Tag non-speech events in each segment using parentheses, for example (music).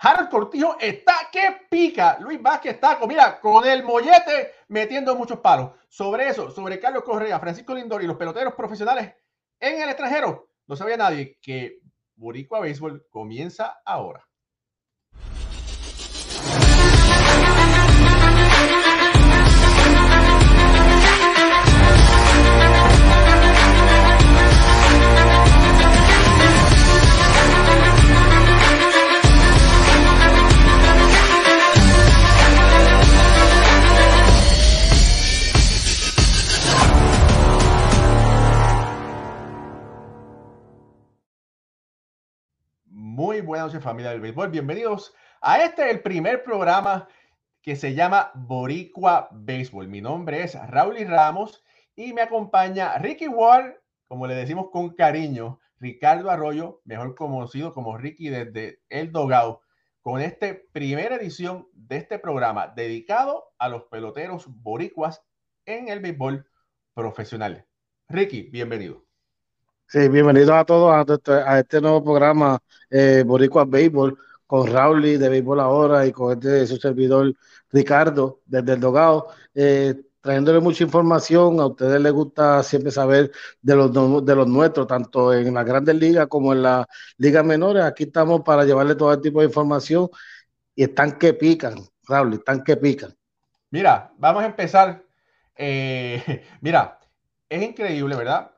Harold Cortijo está que pica. Luis Vázquez está, mira, con el mollete metiendo muchos palos. Sobre eso, sobre Carlos Correa, Francisco Lindor y los peloteros profesionales en el extranjero, no sabía nadie que Boricua Béisbol comienza ahora. Muy buenas noches familia del béisbol. Bienvenidos a este, el primer programa que se llama Boricua Béisbol. Mi nombre es Raúl Ramos y me acompaña Ricky Ward, como le decimos con cariño, Ricardo Arroyo, mejor conocido como Ricky desde El Dogado, con esta primera edición de este programa dedicado a los peloteros boricuas en el béisbol profesional. Ricky, bienvenido. Sí, bienvenidos a todos a este, este nuevo programa eh, Boricua Béisbol con Raúl de Béisbol Ahora y con este su servidor Ricardo desde el Dogado, eh, trayéndole mucha información. A ustedes les gusta siempre saber de los, de los nuestros, tanto en las grandes ligas como en las ligas menores. Aquí estamos para llevarle todo tipo de información y están que pican, Raúl, están que pican. Mira, vamos a empezar. Eh, (laughs) mira, es increíble, ¿verdad?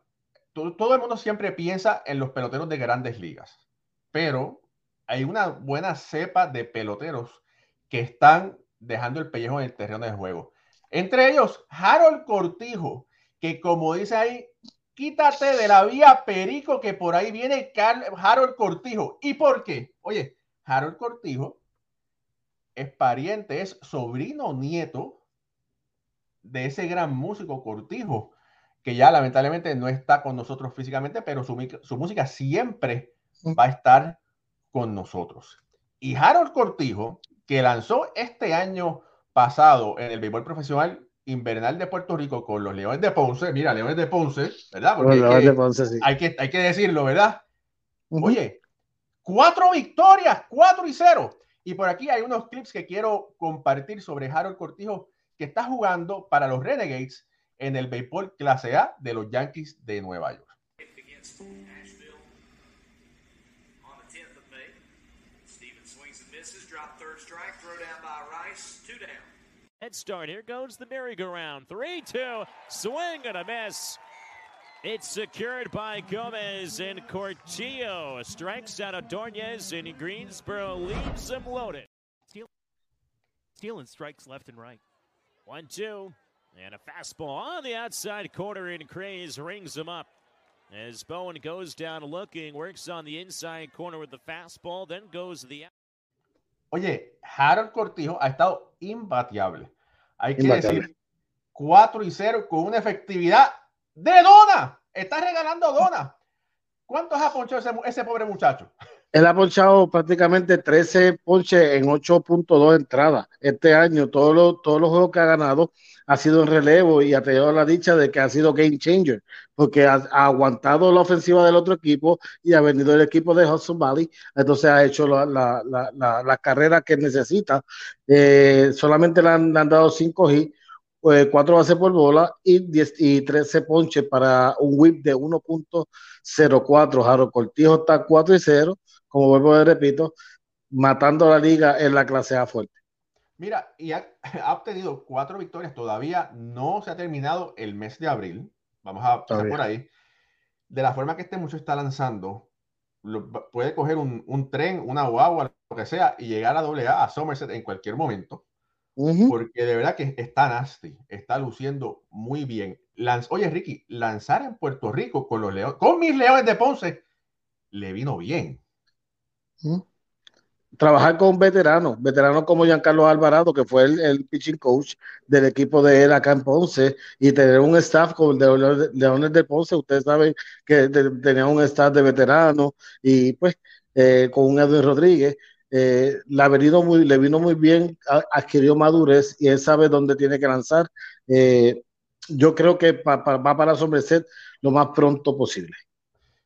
Todo, el mundo siempre piensa en los peloteros de grandes ligas, pero hay una buena cepa de peloteros que están dejando el pellejo en el terreno de juego. Entre ellos, Harold Cortijo, que como dice ahí, quítate de la vía Perico, que por ahí viene Harold Cortijo. ¿Y por qué? Oye, Harold Cortijo es pariente, es sobrino nieto de ese gran músico Cortijo, que ya lamentablemente no está con nosotros físicamente, pero su, música siempre va a estar con nosotros. Y Harold Cortijo, que lanzó este año pasado en el béisbol profesional invernal de Puerto Rico con los Leones de Ponce, mira, Leones de Ponce, ¿verdad? Porque hay, que, de Ponce, sí. hay, que, hay que decirlo, ¿verdad? Oye, cuatro victorias, cuatro y cero. Y por aquí hay unos clips que quiero compartir sobre Harold Cortijo, que está jugando para los Renegades en el béisbol clase A de los Yankees de Nueva York. Head start. Here goes the merry-go-round. 3 2. Swing and a miss. It's secured by Gomez and Cortillo. Strikes out of Dornez and Greensboro leaves him loaded. Stealing strikes left and right. 1 2. And a fastball on the outside corner, and Craze rings him up. As Bowen goes down looking, works on the inside corner with the fastball, then goes the. Oye, Harold Cortijo ha estado imbateable. Hay que decir 4 y 0 con una efectividad de dona. Está regalando dona. ¿Cuántos ha ponchado ese, ese pobre muchacho? Él ha ponchado prácticamente 13 ponches en 8.2 entradas. Este año, todos los, todos los juegos que ha ganado ha sido en relevo y ha tenido la dicha de que ha sido game changer, porque ha, aguantado la ofensiva del otro equipo y ha venido el equipo de Hudson Valley, entonces ha hecho la, la, la, la carrera que necesita. Eh, solamente le han, dado 5 hits, 4 eh, bases por bola y, 10, y 13 ponches para un whip de 1.04. Jaro Cortijo está 4 y 0, como vuelvo a repito, matando la liga en la clase A fuerte. Mira, y (laughs) ha, obtenido cuatro victorias. Todavía no se ha terminado el mes de abril. Vamos a pasar por ahí. De la forma que este mucho está lanzando, puede coger un, tren, una guagua, lo que sea, y llegar a doble A, a Somerset en cualquier momento. Porque de verdad que está nasty, está luciendo muy bien. Oye, Ricky, lanzar en Puerto Rico con los leones, con mis leones de Ponce, le vino bien trabajar con veteranos, veteranos como Giancarlo Alvarado, que fue el, pitching coach del equipo de él acá en Ponce, y tener un staff con Leones de Ponce, ustedes saben que tenía un staff de veteranos, y pues eh, con un Edwin Rodríguez, eh, le, venido muy, le vino muy bien, adquirió madurez y él sabe dónde tiene que lanzar. Eh, yo creo que va para Somerset lo más pronto posible.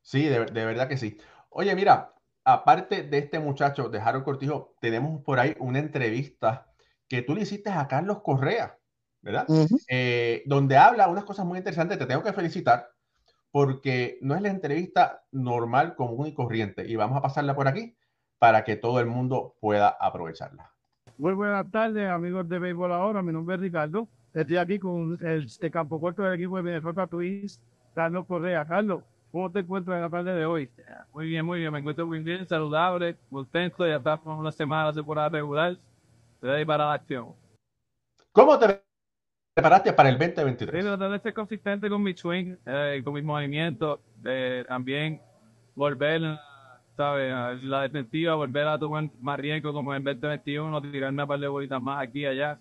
Sí, de, de verdad que sí. Oye, mira, aparte de este muchacho, de Harold Cortijo, tenemos por ahí una entrevista que tú le hiciste a Carlos Correa, ¿verdad? Eh, donde habla unas cosas muy interesantes. Te tengo que felicitar porque no es la entrevista normal, común y corriente. Y vamos a pasarla por aquí para que todo el mundo pueda aprovecharla. Muy buenas tardes, amigos de Béisbol Ahora. Mi nombre es Ricardo. Estoy aquí con el de campo corto del equipo de Minnesota Twins, Carlos Correa. Carlos, ¿cómo te encuentras en la tarde de hoy? Muy bien, muy bien. Me encuentro muy bien, saludable, contento. Ya estamos una semana de temporada regular. Estoy para la acción. ¿Cómo te preparaste para el 2023? Sí, tratar de ser consistente con mi swing, eh, con mis movimientos. Eh, también volver ¿sabes? La defensiva, volver a tomar más riesgo como en el 2021, tirarme a par de bolitas más aquí y allá.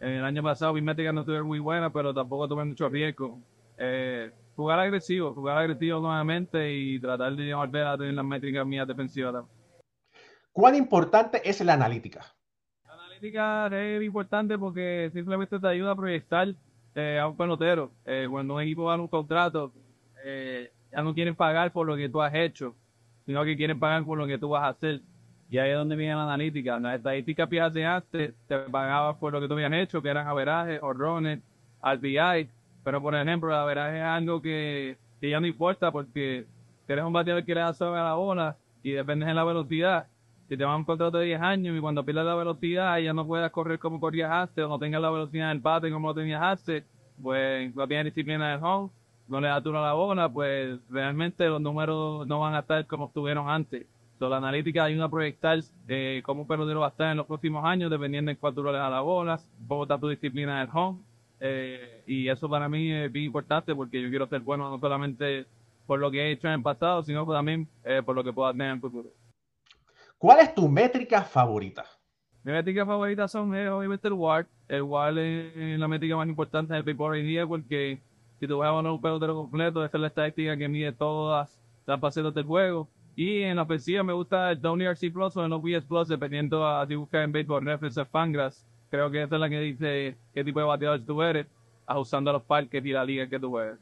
El año pasado mi métrica no estuvo muy buena, pero tampoco tomé mucho riesgo. Eh, jugar agresivo, jugar agresivo nuevamente y tratar de volver a tener las métricas mías defensivas. ¿Cuán importante es la analítica? La analítica es importante porque simplemente te ayuda a proyectar eh, a un pelotero. Eh, cuando un equipo da un contrato, ya no quieren pagar por lo que tú has hecho sino que quieren pagar por lo que tú vas a hacer. Y ahí es donde viene la analítica. La estadística de antes te pagaba por lo que tú habías hecho, que eran averajes, horrones, RBI. Pero por ejemplo, el averaje es algo que, que ya no importa porque eres un bateador que le da sobre la bola y dependes de la velocidad. Si te van un contrato de 10 años y cuando pierdes la velocidad ya no puedas correr como corrías antes o no tengas la velocidad del bate como lo tenías antes, pues no tienes disciplina del home no le da turno a la bola, pues realmente los números no van a estar como estuvieron antes. So, la analítica hay una proyectar eh, cómo un pelotero va a estar en los próximos años, dependiendo en cuánto le da la bola, cómo está tu disciplina del home. Eh, y eso para mí es bien importante porque yo quiero ser bueno no solamente por lo que he hecho en el pasado, sino también eh, por lo que puedo hacer en el futuro. ¿Cuál es tu métrica favorita? Mi métrica favorita son eh, obviamente el WAR. El WAR es la métrica más importante del béisbol hoy día porque si tú vas a un pelotero completo, esta es la estadística que mide todas las facetas del juego. Y en la ofensiva me gusta el Downey RC Plus o el OPS Plus, dependiendo a si buscas en Baseball Reference o Fangraphs. Creo que esa es la que dice qué tipo de bateador tú eres, ajustando a los parques y la liga que tú juegas.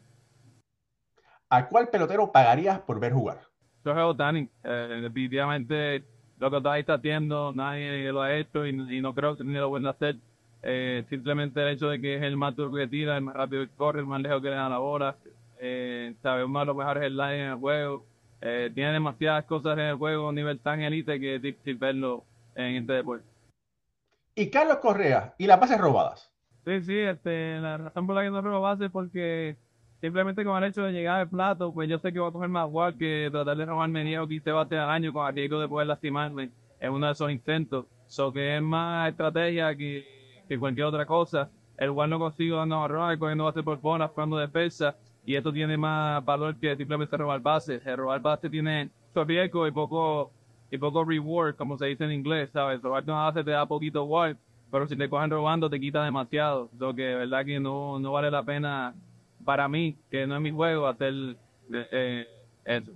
¿A cuál pelotero pagarías por ver jugar? Yo juego Tanning. Eh, definitivamente lo que está ahí está haciendo, nadie lo ha hecho y, no creo que ni lo pueden hacer. Eh, simplemente el hecho de que es el más duro que tira, el más rápido que corre, el más lejos que le da la bola. Eh, sabe, uno de los mejores line en el juego. Eh, tiene demasiadas cosas en el juego a un nivel tan elite que es difícil verlo en este deporte. ¿Y Carlos Correa? ¿Y las bases robadas? Sí, sí, este, la razón por la que no robo bases es porque simplemente con el hecho de llegar al plato, pues yo sé que voy a coger más guard que tratar de robarme 10 o 15 bates al año con el riesgo de poder lastimarme en uno de esos intentos. So que es más estrategia que que cualquier otra cosa. El guard no consigo dando errores, cogiendo base por bolas, jugando defensa, y esto tiene más valor que simplemente robar bases. El robar bases tiene mucho riesgo y poco, y poco reward, como se dice en inglés, ¿sabes? Robar una base te da poquito guard, pero si te cogen robando te quita demasiado. Lo que de verdad que no, no vale la pena para mí, que no es mi juego, hacer eh eso.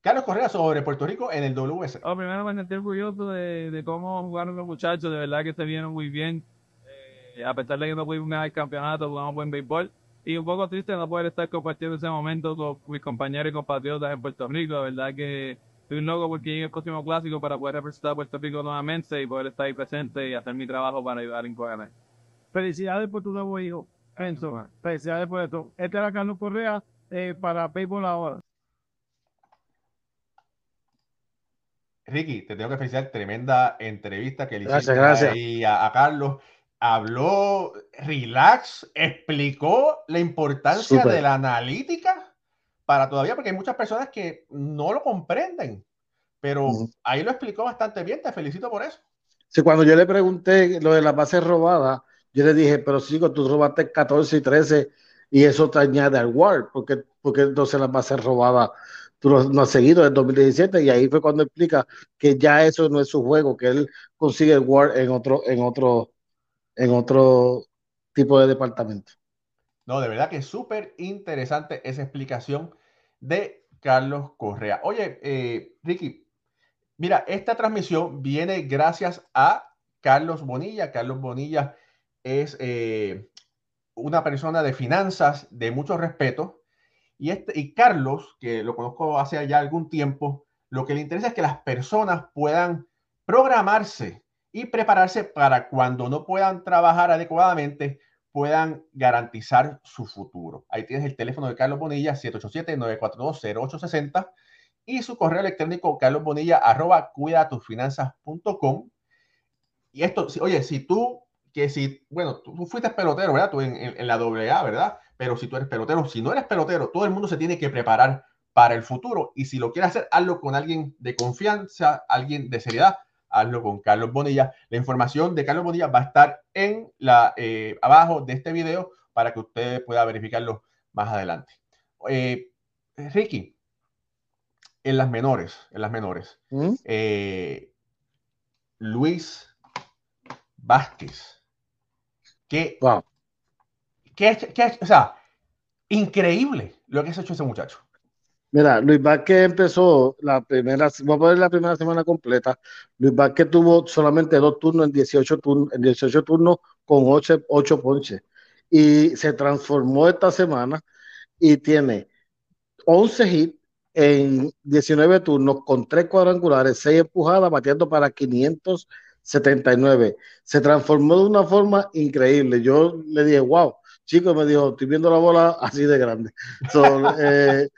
Carlos Correa sobre Puerto Rico en el WS. Oh, primero me sentí orgulloso de, de, cómo jugaron los muchachos, de verdad que se vieron muy bien. Eh, a pesar de que no pudimos ganar el campeonato, jugamos buen béisbol. Y un poco triste no poder estar compartiendo ese momento con mis compañeros y compatriotas en Puerto Rico. De verdad que estoy un loco porque llegue el próximo clásico para poder representar a Puerto Rico nuevamente y poder estar ahí presente y hacer mi trabajo para ayudar en Coahuila. Felicidades por tu nuevo hijo, Enzo. Felicidades por esto. Este era Carlos Correa eh, para Béisbol ahora. Ricky, te tengo que felicitar, tremenda entrevista que le hiciste a, Carlos. Habló relax, explicó la importancia de la analítica para todavía, porque hay muchas personas que no lo comprenden, pero ahí lo explicó bastante bien, te felicito por eso. Sí, cuando yo le pregunté lo de las bases robadas, yo le dije, pero sigo, tú robaste 14 y 13 y eso te añade al WAR, porque, porque entonces las bases robadas tú no has seguido en 2017 y ahí fue cuando explica que ya eso no es su juego, que él consigue el Word en otro, en otro, en otro tipo de departamento. No, de verdad que es súper interesante esa explicación de Carlos Correa. Oye, eh, Ricky, mira, esta transmisión viene gracias a Carlos Bonilla. Carlos Bonilla es eh, una persona de finanzas de mucho respeto y, este, y Carlos, que lo conozco hace ya algún tiempo, Lo que le interesa es que las personas puedan programarse y prepararse para cuando no puedan trabajar adecuadamente, puedan garantizar su futuro. Ahí tienes el teléfono de Carlos Bonilla, 787-942-0860 y su correo electrónico carlosbonilla arroba cuidatufinanzas.com. Y esto, oye, si tú, que si, bueno, tú, fuiste pelotero, ¿verdad? Tú en, en, la AA, ¿verdad? Pero si tú eres pelotero, si no eres pelotero, todo el mundo se tiene que preparar para el futuro. Y si lo quieres hacer, hazlo con alguien de confianza, alguien de seriedad, hazlo con Carlos Bonilla. La información de Carlos Bonilla va a estar en la, eh, abajo de este video para que usted pueda verificarlo más adelante. Eh, Ricky, en las menores, en las menores, ¿Mm? eh, Luis Vázquez, que, wow. que, o sea, increíble lo que ha hecho ese muchacho. Mira, Luis Vázquez empezó la primera, voy a poner la primera semana completa. Luis Vázquez tuvo solamente dos turnos en 18 turnos, en 18 turnos con 8, 8 ponches. Y se transformó esta semana y tiene 11 hits en 19 turnos con 3 cuadrangulares, 6 empujadas, batiendo para 579. Se transformó de una forma increíble. Yo le dije, wow, chico, me dijo, estoy viendo la bola así de grande. (laughs) eh,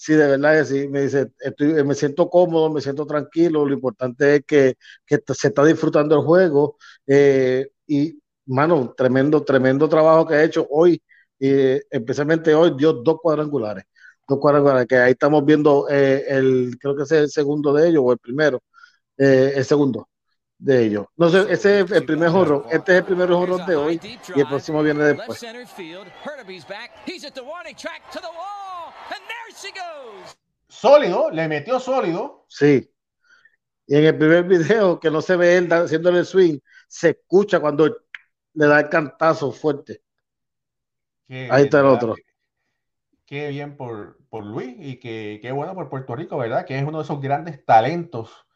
Sí, de verdad que sí. Me dice, estoy, me siento cómodo, me siento tranquilo. Lo importante es que, que se está disfrutando el juego. Eh, y, mano, tremendo, tremendo trabajo que ha hecho hoy. Eh, especialmente hoy dio dos cuadrangulares. Dos cuadrangulares, que ahí estamos viendo eh, el, creo que es el segundo de ellos, o el primero. el segundo de ellos. No sé, ese es el primer horror. Este es el primer horror de hoy y el próximo viene después. Sólido, le metió sólido. Sí. Y en el primer video, que no se ve él haciéndole el swing, se escucha cuando le da el cantazo fuerte. Ahí está el otro. Qué bien por, por Luis y qué, qué bueno por Puerto Rico, ¿verdad? Que es uno de esos grandes talentos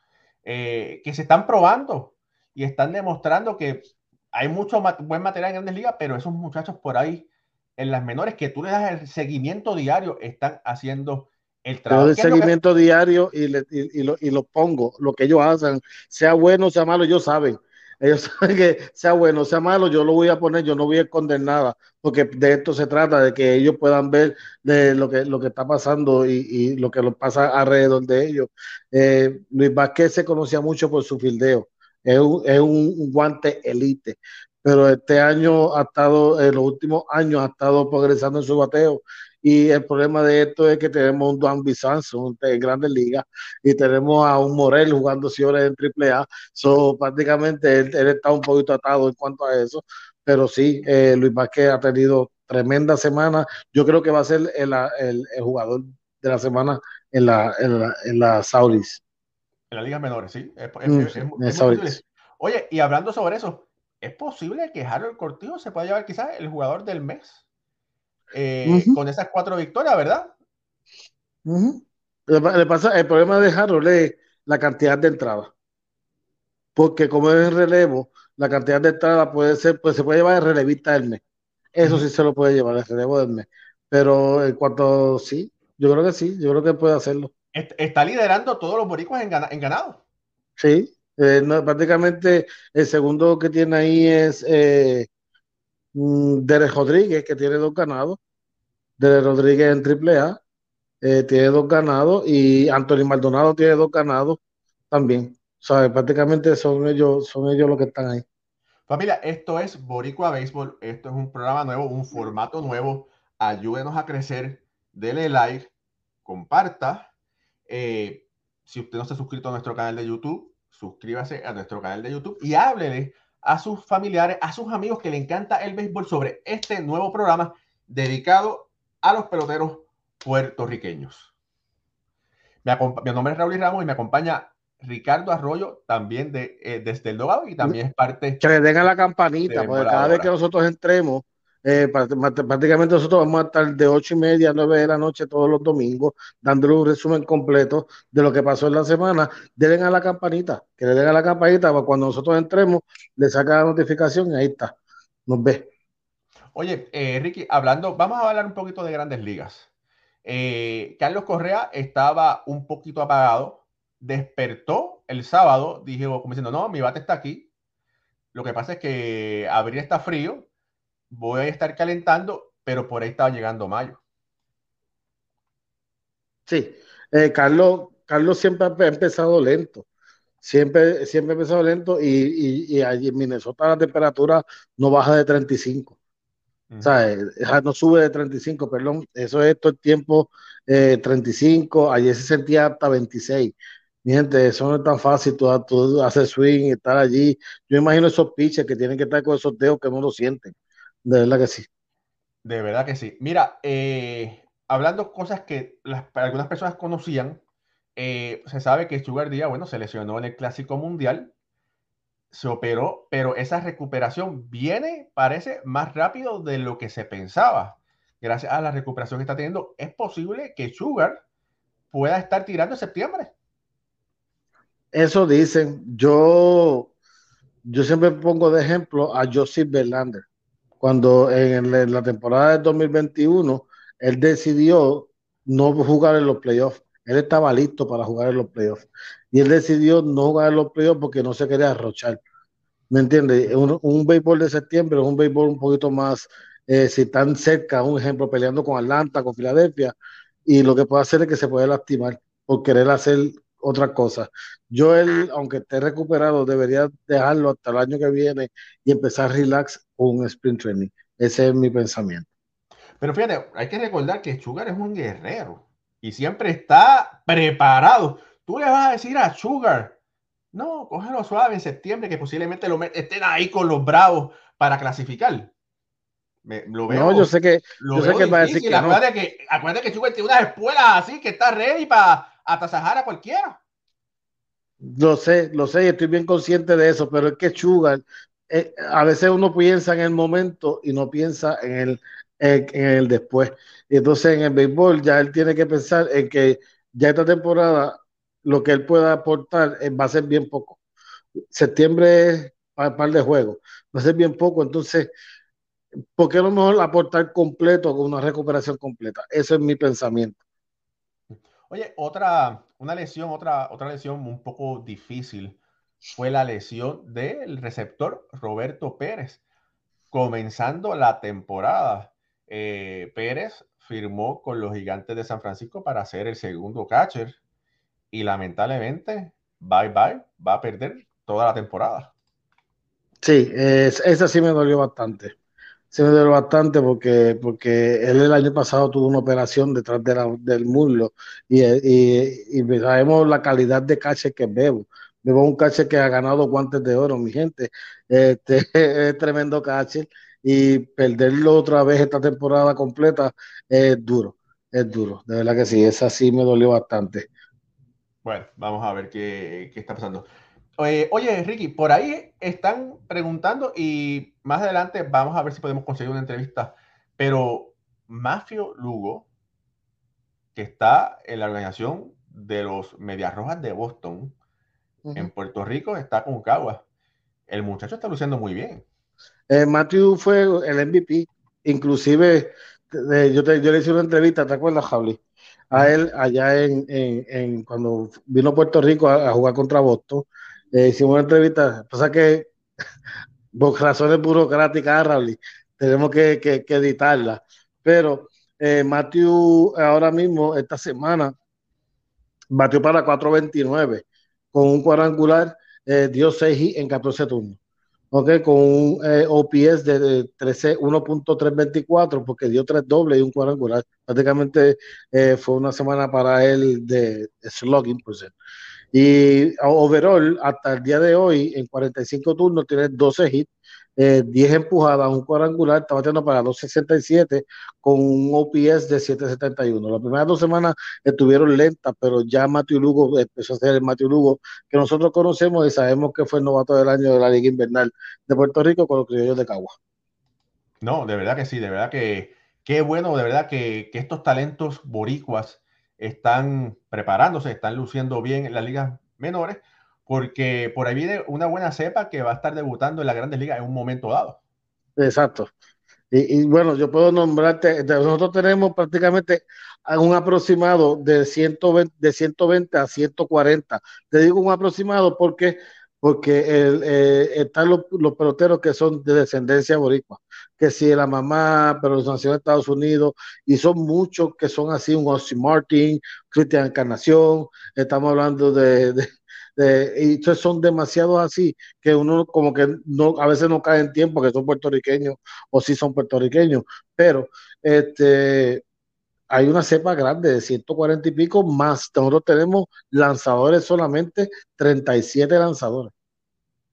eh, que se están probando y están demostrando que hay mucho buen material en grandes ligas, pero esos muchachos por ahí en las menores que tú le das el seguimiento diario están haciendo el trabajo. el seguimiento diario y, y, lo, y, lo, pongo, lo que ellos hacen, sea bueno, sea malo, ellos saben. Ellos (laughs) saben que sea bueno, sea malo, yo lo voy a poner, yo no voy a esconder nada, porque de esto se trata, de que ellos puedan ver de lo que, lo que está pasando y, y lo que lo pasa alrededor de ellos. Eh, Luis Vázquez se conocía mucho por su fildeo, es un, es un guante elite, pero este año ha estado, en los últimos años ha estado progresando en su bateo. Y el problema de esto es que tenemos un Duan Bizanzo en Grandes Ligas y tenemos a un Morel jugando siempre en AAA. So, prácticamente él, está un poquito atado en cuanto a eso. Pero sí, eh, Luis Vázquez ha tenido tremenda semana. Yo creo que va a ser el, el, jugador de la semana en la, en la, en la Saudis. En la Liga Menores, sí. Mm, Oye, y hablando sobre eso, es posible que Harold Cortijo se pueda llevar quizás el jugador del mes eh, con esas cuatro victorias, ¿verdad? le pasa, el problema de Harold es la cantidad de entradas. Porque como es el relevo, la cantidad de entradas puede ser, pues se puede llevar el relevista del mes. Eso sí se lo puede llevar, el relevo del mes. Pero en cuanto sí, yo creo que sí, yo creo que puede hacerlo. Está liderando todos los boricuas en, en ganado. Sí, eh, prácticamente el segundo que tiene ahí es eh, mm, Derek Rodríguez, que tiene dos ganados. Derek Rodríguez en AAA eh, tiene dos ganados y Anthony Maldonado tiene dos ganados también. O prácticamente son ellos, son ellos los que están ahí. Familia, esto es Boricua Béisbol. Esto es un programa nuevo, un formato nuevo. Ayúdenos a crecer. Dele like, comparta. si usted no ha suscrito a nuestro canal de YouTube, suscríbase a nuestro canal de YouTube y háblele a sus familiares, a sus amigos que le encanta el béisbol sobre este nuevo programa dedicado a los peloteros puertorriqueños. Mi nombre es Raúl Ramos y me acompaña Ricardo Arroyo, también de, eh, desde el Dogado y también es parte. Que le den a la campanita, porque cada vez que nosotros entremos, eh, prácticamente nosotros vamos a estar de ocho y media a nueve de la noche todos los domingos, dándole un resumen completo de lo que pasó en la semana. Deben a la campanita, que le den a la campanita para cuando nosotros entremos, le saca la notificación y ahí está. Nos ve. Oye, eh, Ricky, hablando, vamos a hablar un poquito de grandes ligas. Eh, Carlos Correa estaba un poquito apagado despertó el sábado, dije, como diciendo, no, mi bate está aquí. Lo que pasa es que abril está frío, voy a estar calentando, pero por ahí estaba llegando mayo. Sí, eh, Carlos, Carlos siempre ha empezado lento. Siempre, siempre ha empezado lento y, y, allí en Minnesota la temperatura no baja de 35. O sea, eh, no sube de 35, perdón. Eso es todo el tiempo 35. Eh, Ayer se sentía hasta 26. Mi gente, eso no es tan fácil. Tú, tú haces swing, estar allí. Yo imagino esos pitches que tienen que estar con esos dedos que no lo sienten. De verdad que sí. De verdad que sí. Mira, eh, hablando cosas que las, algunas personas conocían, eh, se sabe que Sugar Díaz, bueno, se lesionó en el Clásico Mundial, se operó, pero esa recuperación viene, parece, más rápido de lo que se pensaba. Gracias a la recuperación que está teniendo, es posible que Sugar pueda estar tirando en septiembre. Eso dicen. Yo, yo siempre pongo de ejemplo a Joseph Verlander. Cuando en, la temporada de 2021 él decidió no jugar en los playoffs. Él estaba listo para jugar en los playoffs. Y él decidió no jugar en los playoffs porque no se quería arrochar. ¿Me entiendes? Un, un béisbol de septiembre es un béisbol un poquito más, eh, si están cerca, un ejemplo, peleando con Atlanta, con Filadelfia, y lo que puede hacer es que se puede lastimar por querer hacer otra cosa. Yo, él, aunque esté recuperado, debería dejarlo hasta el año que viene y empezar relax con un sprint training. Ese es mi pensamiento. Pero fíjate, hay que recordar que Sugar es un guerrero y siempre está preparado. Tú le vas a decir a Sugar, no, cógelo suave en septiembre, que posiblemente lo estén ahí con los bravos para clasificar. lo veo, no, yo sé que, yo sé que va a decir que, acuérdate, que acuérdate que Sugar tiene unas espuelas así que está ready para atasajar a cualquiera. Lo sé, lo sé, estoy bien consciente de eso, pero es que Sugar, eh, a veces uno piensa en el momento y no piensa en el, en, el después. Y entonces en el béisbol ya él tiene que pensar en que ya esta temporada lo que él pueda aportar eh, va a ser bien poco. Septiembre es un par de juegos, va a ser bien poco, entonces, ¿por qué no mejor aportar completo con una recuperación completa? Ese es mi pensamiento. Oye, otra, una lesión, otra, otra lesión un poco difícil fue la lesión del receptor Roberto Pérez. Comenzando la temporada, eh, Pérez firmó con los gigantes de San Francisco para ser el segundo catcher y lamentablemente, bye bye, va a perder toda la temporada. Sí, esa sí me dolió bastante se me duele bastante porque, porque él el año pasado tuvo una operación detrás del muslo y, y, sabemos la calidad de cache que Bebo. Bebo un cache que ha ganado guantes de oro, mi gente. Este (laughs) es tremendo cache y perderlo otra vez esta temporada completa es duro, es duro. De verdad que sí, esa sí me dolió bastante. Bueno, vamos a ver qué, qué está pasando. Oye, Ricky, por ahí están preguntando y más adelante vamos a ver si podemos conseguir una entrevista. Pero Mafio Lugo, que está en la organización de los Medias Rojas de Boston, en Puerto Rico, está con Cagua. El muchacho está luciendo muy bien. Eh, Matthew fue el MVP. Inclusive, yo, le hice una entrevista, ¿te acuerdas, Javi? A él allá en, cuando vino a Puerto Rico a jugar contra Boston eh, hicimos una entrevista, pasa que (laughs) por razones burocráticas, Raúl, tenemos que, editarla, pero eh, Matthew ahora mismo, esta semana, batió para 4.29 con un cuadrangular, eh, dio 6 en 14 turnos. Okay, con un eh, OPS de 1.324 porque dio tres dobles y un cuadrangular. Prácticamente fue una semana para él de slugging, por cierto. Y overall, hasta el día de hoy, en 45 turnos, tiene 12 hits, 10 eh, empujadas, un cuadrangular, está batiendo para 267 con un OPS de 771. Las primeras dos semanas estuvieron lentas, pero ya Matthew Lugo empezó a ser el Matthew Lugo que nosotros conocemos y sabemos que fue el novato del año de la Liga Invernal de Puerto Rico con los criollos de Cagua. No, de verdad que sí, de verdad que qué bueno, de verdad que, que estos talentos boricuas están preparándose, están luciendo bien en las ligas menores, porque por ahí viene una buena cepa que va a estar debutando en la grandes ligas en un momento dado. Exacto. Y, bueno, yo puedo nombrarte, nosotros tenemos prácticamente un aproximado de 120, de 120 a 140. Te digo un aproximado porque porque eh, están los, peloteros que son de descendencia boricua, que si la mamá, pero los nació en Estados Unidos, y son muchos que son así, un Ossie Martin, Cristian Encarnación, estamos hablando de, de, y son demasiados así, que uno como que no, a veces no cae en tiempo que son puertorriqueños, o sí son puertorriqueños, pero este hay una cepa grande de 140 y pico más. Nosotros tenemos lanzadores solamente, 37 lanzadores.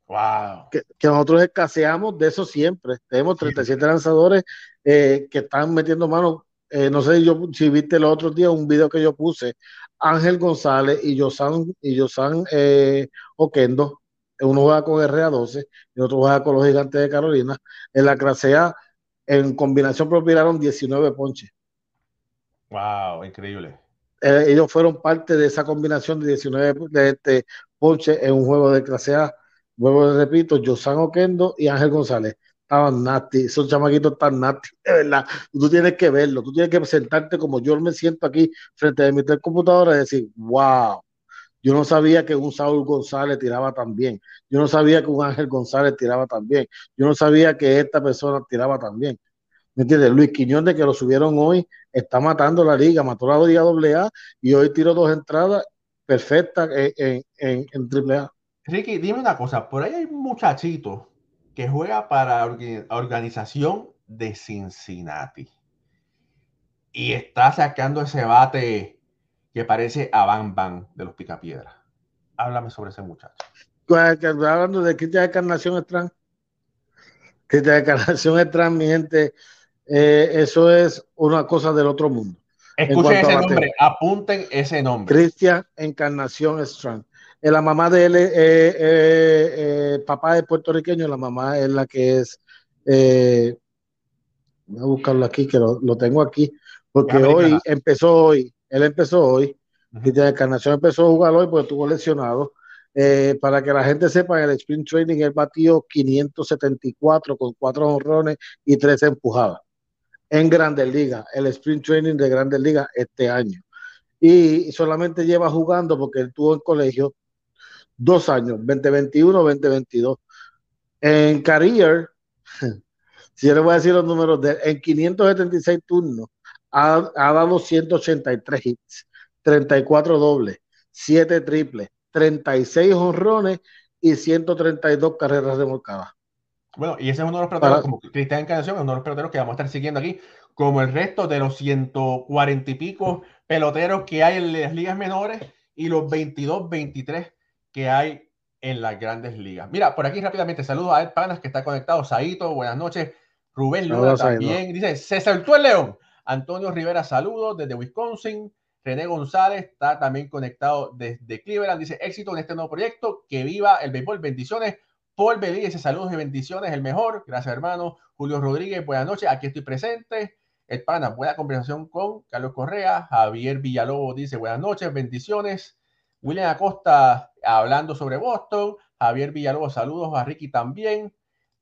Wow. Que, nosotros escaseamos de eso siempre. Tenemos 37 lanzadores eh, que están metiendo mano. Eh, no sé yo, si viste el otro día un video que yo puse. Ángel González y Josan, y Josan eh, Oquendo. Uno juega con RA12 y otro juega con los gigantes de Carolina. En la clase A, en combinación propiraron 19 ponches. Wow, increíble. Eh, ellos fueron parte de esa combinación de 19 de este ponche en un juego de clase A. Vuelvo, repito, Josan Oquendo y Ángel González. Estaban nasty, esos chamaquitos tan nasty, de verdad. Tú tienes que verlo, tú tienes que sentarte como yo me siento aquí frente a mi computadora y decir, wow, yo no sabía que un Saúl González tiraba tan bien. Yo no sabía que un Ángel González tiraba tan bien. Yo no sabía que esta persona tiraba tan bien. ¿Me entiendes? Luis Quiñón, que lo subieron hoy, está matando la liga, mató la liga AA y hoy tiró dos entradas perfectas en, en, en AAA. Ricky, dime una cosa, por ahí hay un muchachito que juega para la organización de Cincinnati y está sacando ese bate que parece a Van Van de los Picapiedras. Háblame sobre ese muchacho. Hablando de Cristian de Carnación Strand. Cristian de Carnación Strand, mi gente, eh, eso es una cosa del otro mundo. Escuchen ese nombre, apunten ese nombre. Cristian Encarnación Strand. Eh, la mamá de él es eh, papá de puertorriqueño, la mamá es la que es. voy a buscarlo aquí, que lo, tengo aquí, porque hoy empezó hoy, él empezó hoy. Cristian Encarnación empezó a jugar hoy porque estuvo lesionado. para que la gente sepa, en el sprint training él batió 574 con cuatro honrones y tres empujadas en Grandes Ligas, el Sprint Training de Grandes Ligas este año. Y solamente lleva jugando porque él tuvo en colegio dos años, 2021, 2022. En Career, (laughs) si yo le voy a decir los números, de, en 576 turnos, ha, dado 183 hits, 34 dobles, 7 triples, 36 honrones y 132 carreras remolcadas. Bueno, y ese es uno de los peloteros, como Cristian Encarnación, es uno de los peloteros que vamos a estar siguiendo aquí, como el resto de los 140 y pico peloteros que hay en las ligas menores y los 22, 23 que hay en las grandes ligas. Mira, por aquí rápidamente saludo a Ed Panas que está conectado, Saito, buenas noches, Rubén Luna también, dice, se saltó el león, Antonio Rivera, saludos desde Wisconsin, René González está también conectado desde Cleveland, dice, éxito en este nuevo proyecto, que viva el béisbol, bendiciones, Paul Belí saludos y bendiciones, el mejor. Gracias, hermano. Julio Rodríguez, buenas noches. Aquí estoy presente. El pana, buena conversación con Carlos Correa. Javier Villalobos dice buenas noches, bendiciones. William Acosta hablando sobre Boston. Javier Villalobos, saludos a Ricky también.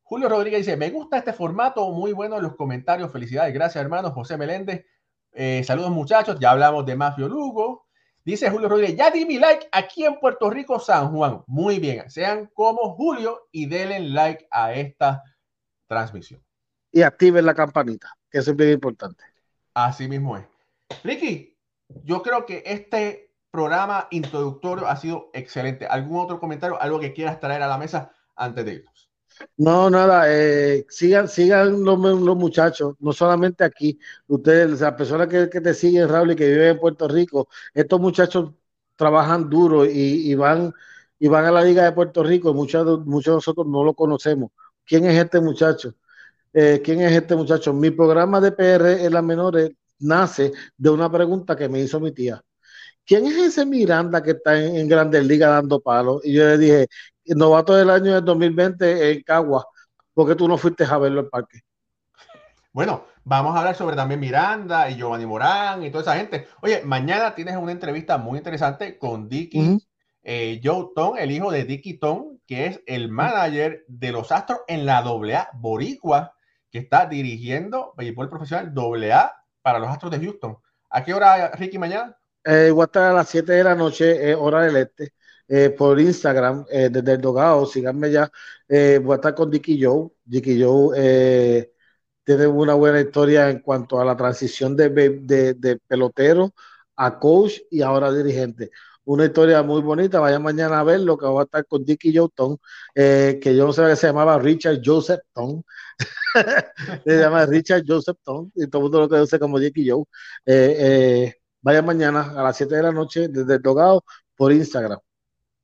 Julio Rodríguez dice, me gusta este formato, muy bueno en los comentarios, felicidades, gracias hermano. José Meléndez, eh, saludos muchachos, ya hablamos de Mafio Lugo. Dice Julio Rodríguez, ya di mi like aquí en Puerto Rico, San Juan. Muy bien, sean como Julio y denle like a esta transmisión. Y activen la campanita, que eso es bien importante. Así mismo es. Ricky, yo creo que este programa introductorio ha sido excelente. ¿Algún otro comentario, algo que quieras traer a la mesa antes de irnos? No, nada, eh, sigan, sigan los, muchachos, no solamente aquí, ustedes, las personas que, te siguen, Raúl, y que viven en Puerto Rico, estos muchachos trabajan duro y, van y van a la Liga de Puerto Rico, muchos, muchos de nosotros no lo conocemos. ¿Quién es este muchacho? Eh, ¿Quién es este muchacho? Mi programa de PR en las menores nace de una pregunta que me hizo mi tía. ¿Quién es ese Miranda que está en, en Grandes Ligas dando palos? Y yo le dije, novato del año del 2020 en Cagua, porque tú no fuiste a verlo en parque. Bueno, vamos a hablar sobre también Miranda y Giovanni Morán y toda esa gente. Oye, mañana tienes una entrevista muy interesante con Dicky eh, Joe Ton, el hijo de Dicky Ton, que es el manager de los Astros en la AA Boricua, que está dirigiendo béisbol profesional AA para los Astros de Houston. ¿A qué hora, Ricky, mañana? Eh, voy a estar a las 7 de la noche, eh, hora del este, eh, por Instagram, eh, desde el Dogado, síganme ya. Eh, voy a estar con Dicky Joe. Dicky Joe tiene una buena historia en cuanto a la transición de, de, pelotero a coach y ahora dirigente una historia muy bonita. Vayan mañana a ver lo que va a estar con Dickie Joe eh, que yo no sabía que se llamaba Richard Joseph Tong. (laughs) se llama Richard Joseph Tong y todo el mundo lo conoce como Dickie Joe. Vayan mañana a las 7 de la noche desde el Dogado por Instagram.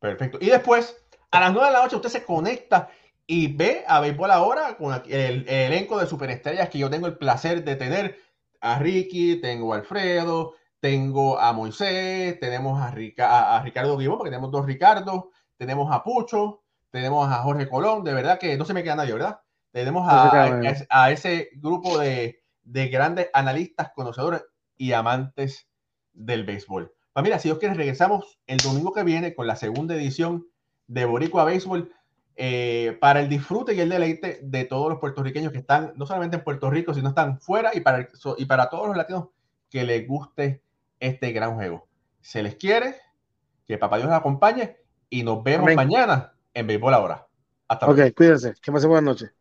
Perfecto. Y después, a las 9 de la noche, usted se conecta y ve a Béisbol ahora con el, el, elenco de superestrellas que yo tengo el placer de tener. A Ricky, tengo a Alfredo, tengo a Moisés, tenemos a, Rica, a, a Ricardo Guimón, porque tenemos dos Ricardo, tenemos a Pucho, tenemos a Jorge Colón, de verdad que no se me queda nadie, ¿verdad? Tenemos a, a, a ese grupo de, de, grandes analistas, conocedores y amantes del béisbol. Pues mira, si Dios quiere, regresamos el domingo que viene con la segunda edición de Boricua Béisbol eh, para el disfrute y el deleite de todos los puertorriqueños que están no solamente en Puerto Rico, sino están fuera y para, y para todos los latinos que les guste este gran juego. Se les quiere, que papá Dios los acompañe y nos vemos Amén. mañana en Béisbol ahora. Hasta luego. Ok, cuídense. Que pasen buenas noches.